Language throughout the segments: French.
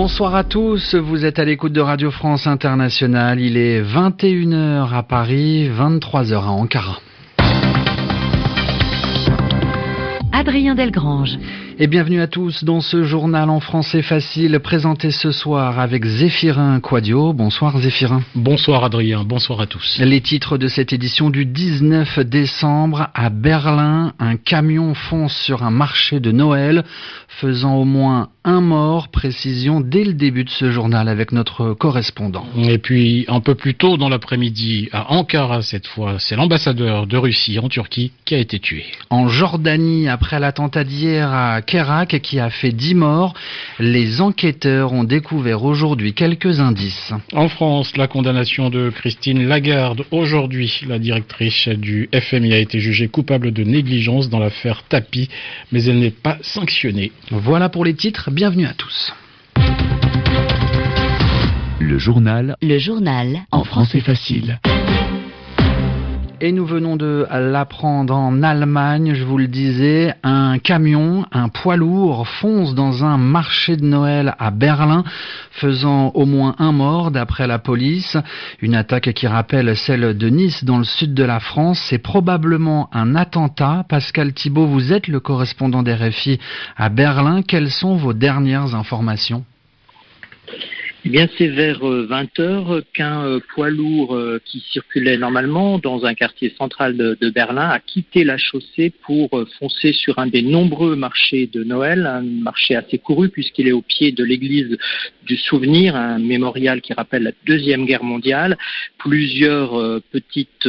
Bonsoir à tous, vous êtes à l'écoute de Radio France Internationale. Il est 21h à Paris, 23h à Ankara. Adrien Delgrange. Et bienvenue à tous dans ce journal en français facile présenté ce soir avec Zéphirin Quadio. Bonsoir Zéphirin. Bonsoir Adrien, bonsoir à tous. Les titres de cette édition du 19 décembre à Berlin, un camion fonce sur un marché de Noël faisant au moins un mort, précision dès le début de ce journal avec notre correspondant. Et puis un peu plus tôt dans l'après-midi, à Ankara cette fois, c'est l'ambassadeur de Russie en Turquie qui a été tué. En Jordanie, après l'attentat d'hier à Kerak qui a fait 10 morts, les enquêteurs ont découvert aujourd'hui quelques indices. En France, la condamnation de Christine Lagarde. Aujourd'hui, la directrice du FMI a été jugée coupable de négligence dans l'affaire Tapi, mais elle n'est pas sanctionnée. Voilà pour les titres, bienvenue à tous. Le journal. Le journal. En français facile. Et nous venons de l'apprendre en Allemagne, je vous le disais, un camion, un poids lourd fonce dans un marché de Noël à Berlin, faisant au moins un mort d'après la police. Une attaque qui rappelle celle de Nice dans le sud de la France. C'est probablement un attentat. Pascal Thibault, vous êtes le correspondant des RFI à Berlin. Quelles sont vos dernières informations? Eh bien, c'est vers 20 heures qu'un euh, poids lourd euh, qui circulait normalement dans un quartier central de, Berlin a quitté la chaussée pour euh, foncer sur un des nombreux marchés de Noël, un marché assez couru puisqu'il est au pied de l'église du souvenir, un mémorial qui rappelle la Deuxième Guerre mondiale. Plusieurs petites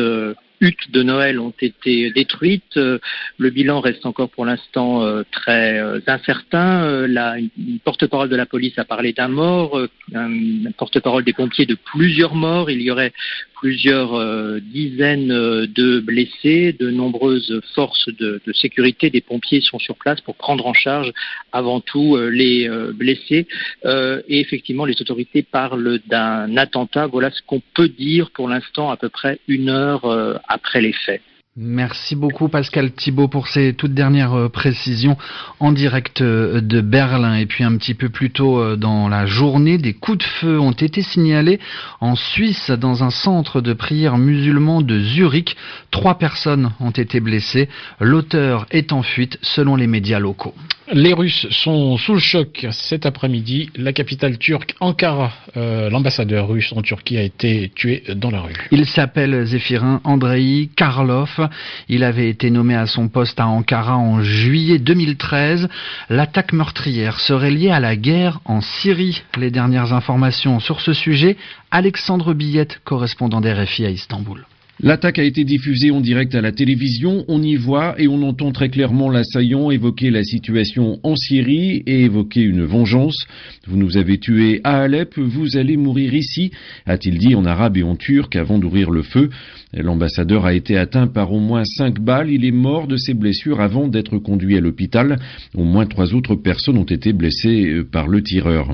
huttes de Noël ont été détruites. Euh, le bilan reste encore pour l'instant euh, très euh, incertain. La, une porte-parole de la police a parlé d'un mort, un porte-parole des pompiers de plusieurs morts. Il y aurait plusieurs euh, dizaines euh, de blessés, de nombreuses forces de, sécurité, des pompiers sont sur place pour prendre en charge avant tout euh, les blessés. et effectivement, les autorités parlent d'un attentat. Voilà ce qu'on peut dire pour l'instant à peu près une heure après les faits. Merci beaucoup Pascal Thibault pour ces toutes dernières euh, précisions en direct euh, de Berlin. Et puis un petit peu plus tôt euh, dans la journée, des coups de feu ont été signalés en Suisse dans un centre de prière musulman de Zurich. Trois personnes ont été blessées. L'auteur est en fuite selon les médias locaux. Les Russes sont sous le choc cet après-midi. La capitale turque, Ankara, l'ambassadeur russe en Turquie a été tué dans la rue. Il s'appelle Zéphirin Andrei Karlov. Il avait été nommé à son poste à Ankara en juillet 2013. L'attaque meurtrière serait liée à la guerre en Syrie. Les dernières informations sur ce sujet, Alexandre Billette, correspondant d'RFI à Istanbul. L'attaque a été diffusée en direct à la télévision. On y voit et on entend très clairement l'assaillant évoquer la situation en Syrie et évoquer une vengeance. Vous nous avez tués à Alep, vous allez mourir ici, a-t-il dit en arabe et en turc avant d'ouvrir le feu. L'ambassadeur a été atteint par au moins cinq balles. Il est mort de ses blessures avant d'être conduit à l'hôpital. Au moins trois autres personnes ont été blessées euh, par le tireur.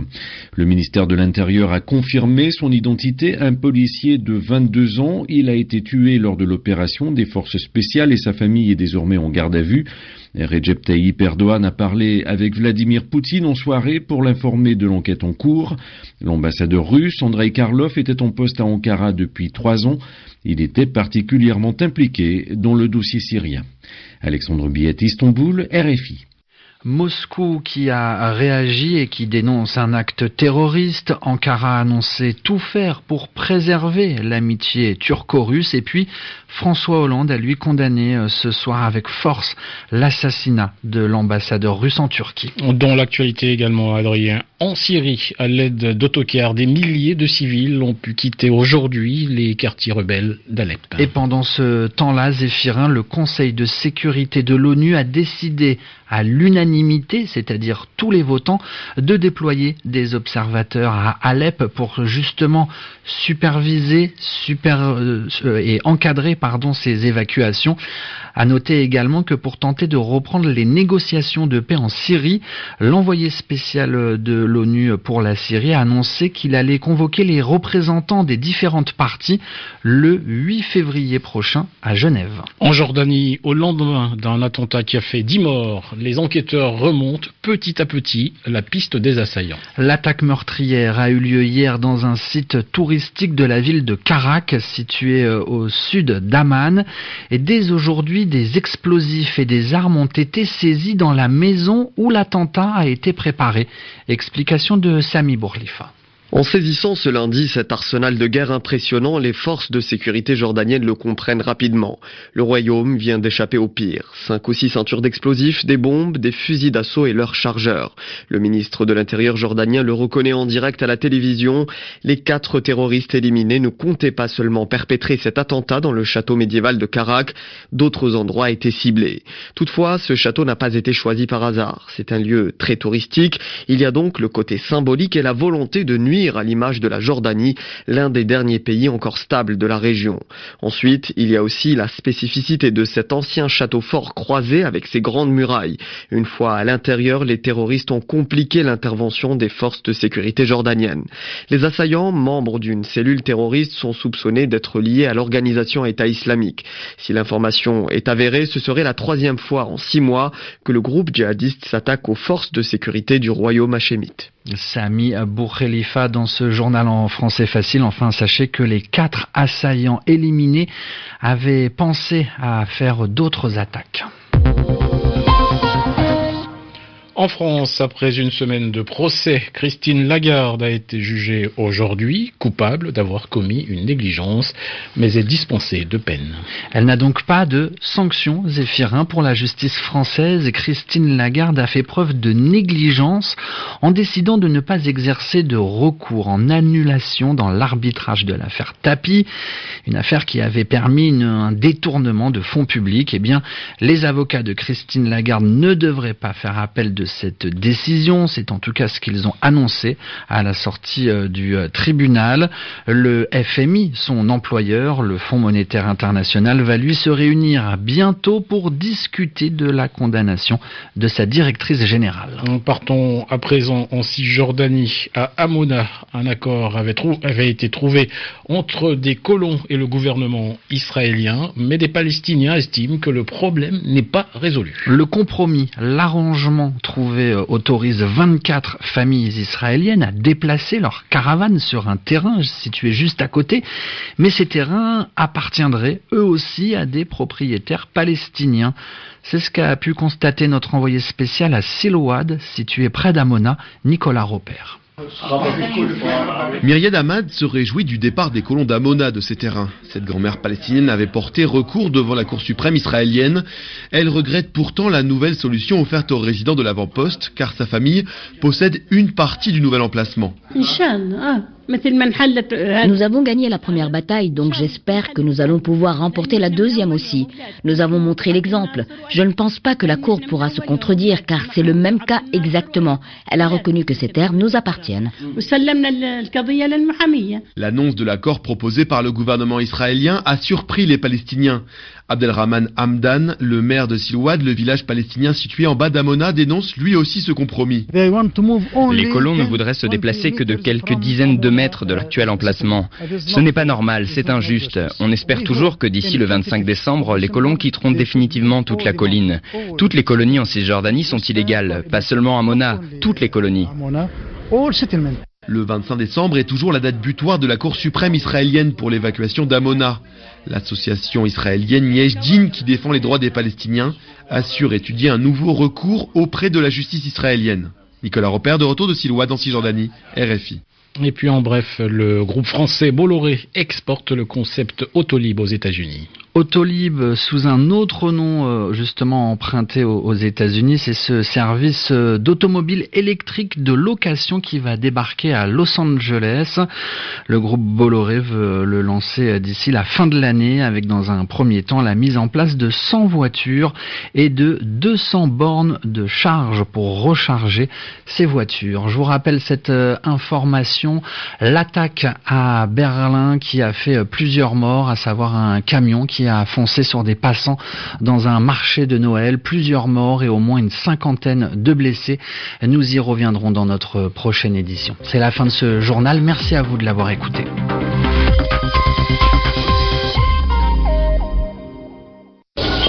Le ministère de l'Intérieur a confirmé son identité. Un policier de 22 ans. Il a été tué lors de l'opération des forces spéciales et sa famille est désormais en garde à vue. Recep Tayyip Erdogan a parlé avec Vladimir Poutine en soirée pour l'informer de l'enquête en cours. L'ambassadeur russe Andrei Karlov était en poste à Ankara depuis trois ans. Il était particulièrement impliqué dans le dossier syrien. Alexandre Billet, Istanbul, RFI. Moscou qui a réagi et qui dénonce un acte terroriste. Ankara a annoncé tout faire pour préserver l'amitié turco-russe. Et puis François Hollande a lui condamné euh, ce soir avec force l'assassinat de l'ambassadeur russe en Turquie. Dans l'actualité également, Adrien. En Syrie, à l'aide d'autocars, des milliers de civils ont pu quitter aujourd'hui les quartiers rebelles d'Alep. Et pendant ce temps-là, Zéphirin, le Conseil de sécurité de l'ONU a décidé à l'unanimité, c'est-à-dire tous les votants, de déployer des observateurs à Alep pour justement superviser super, euh, et encadrer ces évacuations. À noter également que pour tenter de reprendre les négociations de paix en Syrie, l'envoyé spécial de l'ONU pour la Syrie a annoncé qu'il allait convoquer les représentants des différentes parties le 8 février prochain à Genève. En Jordanie, au lendemain d'un attentat qui a fait 10 morts, les enquêteurs enquêteurs remontent petit à petit la piste des assaillants. L'attaque meurtrière a eu lieu hier dans un site touristique de la ville de Karak, situé euh, au sud d'Aman. Et dès aujourd'hui, des explosifs et des armes ont été saisis dans la maison où l'attentat a été préparé. Explication de Sami Bourlifa. En saisissant ce lundi cet arsenal de guerre impressionnant, les forces de sécurité jordaniennes le comprennent rapidement. Le royaume vient d'échapper au pire. Cinq ou six ceintures d'explosifs, des bombes, des fusils d'assaut et leurs chargeurs. Le ministre de l'Intérieur jordanien le reconnaît en direct à la télévision. Les quatre terroristes éliminés ne comptaient pas seulement perpétrer cet attentat dans le château médiéval de Karak, d'autres endroits étaient ciblés. Toutefois, ce château n'a pas été choisi par hasard. C'est un lieu très touristique. Il y a donc le côté symbolique et la volonté de nuire à l'image de la Jordanie, l'un des derniers pays encore stables de la région. Ensuite, il y a aussi la spécificité de cet ancien château fort croisé avec ses grandes murailles. Une fois à l'intérieur, les terroristes ont compliqué l'intervention des forces de sécurité jordaniennes. Les assaillants, membres d'une cellule terroriste, sont soupçonnés d'être liés à l'organisation État islamique. Si l'information est avérée, ce serait la troisième fois en six mois que le groupe djihadiste s'attaque aux forces de sécurité du royaume hachémite. Sami Khalifa dans ce journal en français facile. Enfin, sachez que les quatre assaillants éliminés avaient pensé à faire d'autres attaques. En France, après une semaine de procès, Christine Lagarde a été jugée aujourd'hui coupable d'avoir commis une négligence, mais est dispensée de peine. Elle n'a donc pas de sanction, Zéphirin, pour la justice française. Christine Lagarde a fait preuve de négligence en décidant de ne pas exercer de recours en annulation dans l'arbitrage de l'affaire Tapi, une affaire qui avait permis un détournement de fonds publics. Eh bien, les avocats de Christine Lagarde ne devraient pas faire appel de cette décision. C'est en tout cas ce qu'ils ont annoncé à la sortie euh, du euh, tribunal. Le FMI, son employeur, le Fonds monétaire international, va lui se réunir bientôt pour discuter de la condamnation de sa directrice générale. Partons à présent en Cisjordanie, à Amona. Un accord avait, avait été trouvé entre des colons et le gouvernement israélien, mais des Palestiniens estiment que le problème n'est pas résolu. Le compromis, l'arrangement trouvé euh, autorise 24 familles israéliennes à déplacer leurs caravanes sur un terrain situé juste à côté, mais ces terrains appartiendraient eux aussi à des propriétaires palestiniens. C'est ce qu'a pu constater notre envoyé spécial à Silouad, situé près d'Amona, Nicolas Roper. Myriad Ahmad se réjouit du départ des colons d'Amona de ces terrains. Cette grand-mère palestinienne avait porté recours devant la Cour suprême israélienne. Elle regrette pourtant la nouvelle solution offerte aux résidents de l'avant-poste, car sa famille possède une partie du nouvel emplacement. Nous avons gagné la première bataille, donc j'espère que nous allons pouvoir remporter la deuxième aussi. Nous avons montré l'exemple. Je ne pense pas que la Cour pourra se contredire, car c'est le même cas exactement. Elle a reconnu que ces terres nous appartiennent. L'annonce de l'accord proposé par le gouvernement israélien a surpris les Palestiniens. Abdelrahman Hamdan, le maire de Silouad, le village palestinien situé en bas d'Amona, dénonce lui aussi ce compromis. Les colons ne voudraient se déplacer que de quelques dizaines de mètres de l'actuel emplacement. Ce n'est pas normal, c'est injuste. On espère toujours que d'ici le 25 décembre, les colons quitteront définitivement toute la colline. Toutes les colonies en Cisjordanie sont illégales, pas seulement Amona, toutes les colonies. Le 25 décembre est toujours la date butoir de la Cour suprême israélienne pour l'évacuation d'Amona. L'association israélienne Yesh qui défend les droits des Palestiniens, assure étudier un nouveau recours auprès de la justice israélienne. Nicolas Repère de retour de Siloua dans Cisjordanie, RFI. Et puis en bref, le groupe français Bolloré exporte le concept Autolib aux États-Unis. Autolib sous un autre nom euh, justement emprunté aux États-Unis, c'est ce service euh, d'automobile électrique de location qui va débarquer à Los Angeles. Le groupe Bolloré veut le lancer d'ici la fin de l'année avec dans un premier temps la mise en place de 100 voitures et de 200 bornes de charge pour recharger ces voitures. Je vous rappelle cette euh, information, l'attaque à Berlin qui a fait plusieurs morts, à savoir un camion qui a foncé sur des passants dans un marché de Noël. Plusieurs morts et au moins une cinquantaine de blessés. Nous y reviendrons dans notre prochaine édition. C'est la fin de ce journal. Merci à vous de l'avoir écouté.